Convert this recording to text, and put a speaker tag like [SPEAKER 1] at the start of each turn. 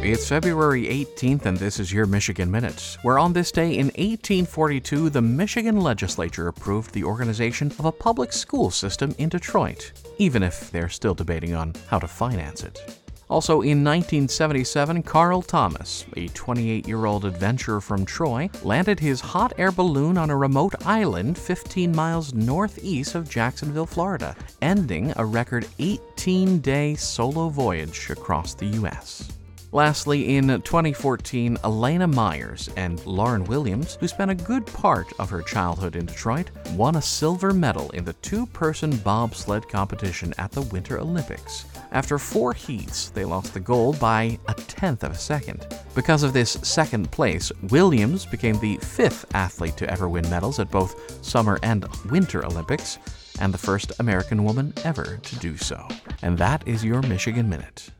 [SPEAKER 1] It's February 18th, and this is your Michigan Minute, where on this day in 1842, the Michigan legislature approved the organization of a public school system in Detroit, even if they're still debating on how to finance it. Also in 1977, Karl Thomas, a 28 year old adventurer from Troy, landed his hot air balloon on a remote island 15 miles northeast of Jacksonville, Florida, ending a record 18 day solo voyage across the U.S. Lastly, in 2014, Elana Meyers and Lauryn Williams, who spent a good part of her childhood in Detroit, won a silver medal in the two person bobsled competition at the Winter Olympics. After four heats, they lost the gold by a tenth of a second. Because of this second place, Williams became the fifth athlete to ever win medals at both Summer and Winter Olympics, and the first American woman ever to do so. And that is your Michigan Minute.